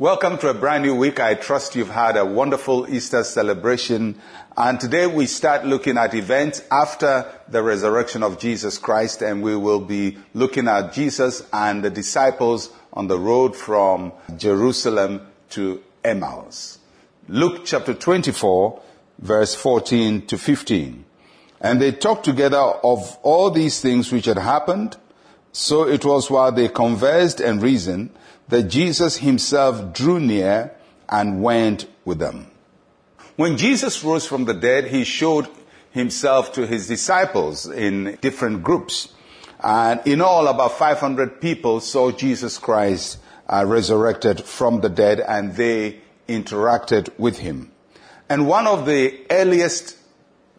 Welcome to a brand new week. I trust you've had a wonderful Easter celebration. And today we start looking at events after the resurrection of Jesus Christ and we will be looking at Jesus and the disciples on the road from Jerusalem to Emmaus. Luke chapter 24 verse 14 to 15. And they talked together of all these things which had happened. So it was while they conversed and reasoned that Jesus himself drew near and went with them. When Jesus rose from the dead, he showed himself to his disciples in different groups. And in all, about 500 people saw Jesus Christ uh, resurrected from the dead and they interacted with him. And one of the earliest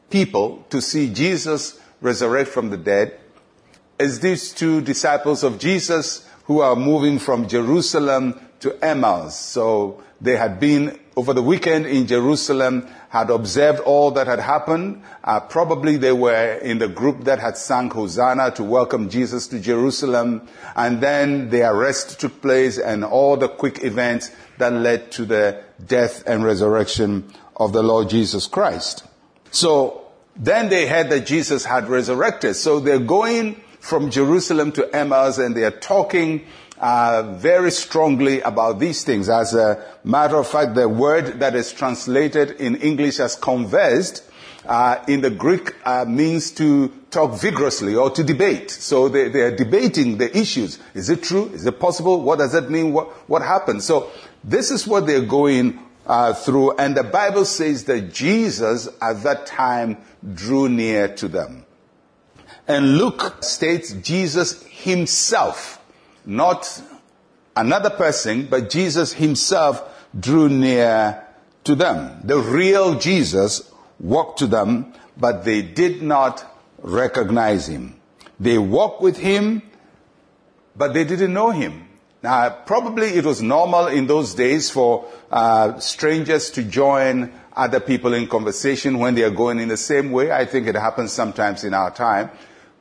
people to see Jesus resurrect from the dead is these two disciples of Jesus who are moving from Jerusalem to Emmaus. So they had been over the weekend in Jerusalem, had observed all that had happened. Uh, probably they were in the group that had sung Hosanna to welcome Jesus to Jerusalem. And then the arrest took place and all the quick events that led to the death and resurrection of the Lord Jesus Christ. So then they heard that Jesus had resurrected. So they're going from Jerusalem to Emmaus and they are talking uh, very strongly about these things. As a matter of fact, the word that is translated in English as conversed uh, in the Greek uh, means to talk vigorously or to debate. So they, they, are debating the issues. Is it true? Is it possible? What does that mean? What, what happened? So this is what they're going uh, through. And the Bible says that Jesus at that time drew near to them. And Luke states Jesus himself, not another person, but Jesus himself drew near to them. The real Jesus walked to them, but they did not recognize him. They walked with him, but they didn't know him. Now, probably it was normal in those days for uh, strangers to join other people in conversation when they are going in the same way. I think it happens sometimes in our time.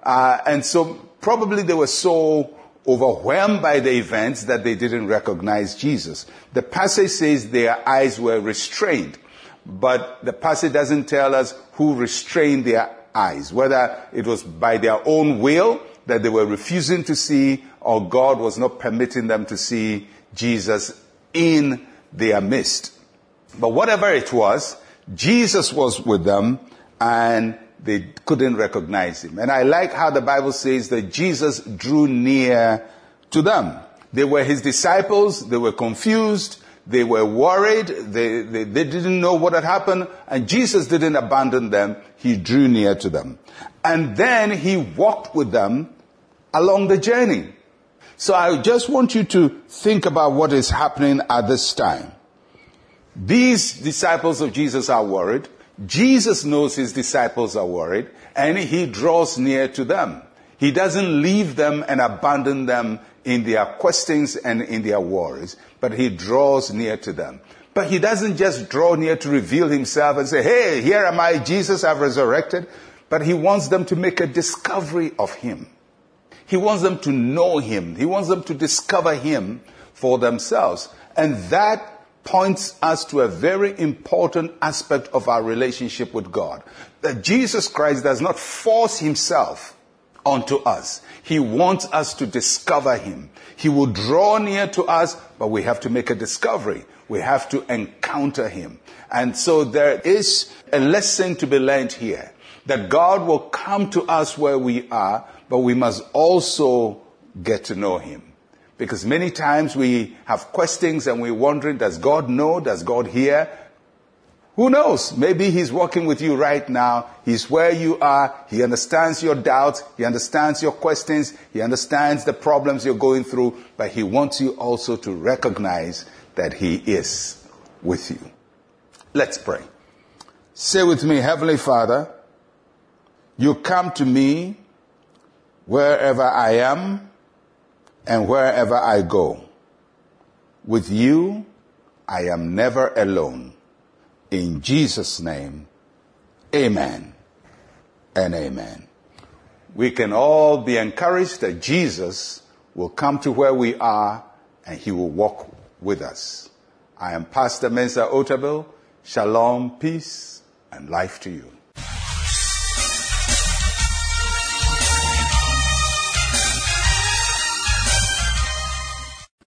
Uh, and so probably they were so overwhelmed by the events that they didn't recognize Jesus. The passage says their eyes were restrained, but the passage doesn't tell us who restrained their eyes, whether it was by their own will that they were refusing to see or God was not permitting them to see Jesus in their midst. But whatever it was, Jesus was with them and they couldn't recognize him. And I like how the Bible says that Jesus drew near to them. They were his disciples, they were confused, they were worried, they, they, they, didn't know what had happened, and Jesus didn't abandon them, he drew near to them. And then he walked with them along the journey. So I just want you to think about what is happening at this time. These disciples of Jesus are worried. Jesus knows his disciples are worried and he draws near to them. He doesn't leave them and abandon them in their questions and in their worries, but he draws near to them. But he doesn't just draw near to reveal himself and say, Hey, here am I, Jesus, I've resurrected. But he wants them to make a discovery of him. He wants them to know him. He wants them to discover him for themselves. And that points us to a very important aspect of our relationship with God. That Jesus Christ does not force himself onto us. He wants us to discover him. He will draw near to us, but we have to make a discovery. We have to encounter him. And so there is a lesson to be learned here that God will come to us where we are, but we must also get to know him. Because many times we have questions and we're wondering, does God know? Does God hear? Who knows? Maybe He's working with you right now. He's where you are. He understands your doubts. He understands your questions. He understands the problems you're going through. But He wants you also to recognize that He is with you. Let's pray. Say with me, Heavenly Father, you come to me wherever I am and wherever I go. With you, I am never alone. In Jesus' name, amen and amen. We can all be encouraged that Jesus will come to where we are and he will walk with us. I am Pastor Mensa Otabil. Shalom, peace, and life to you.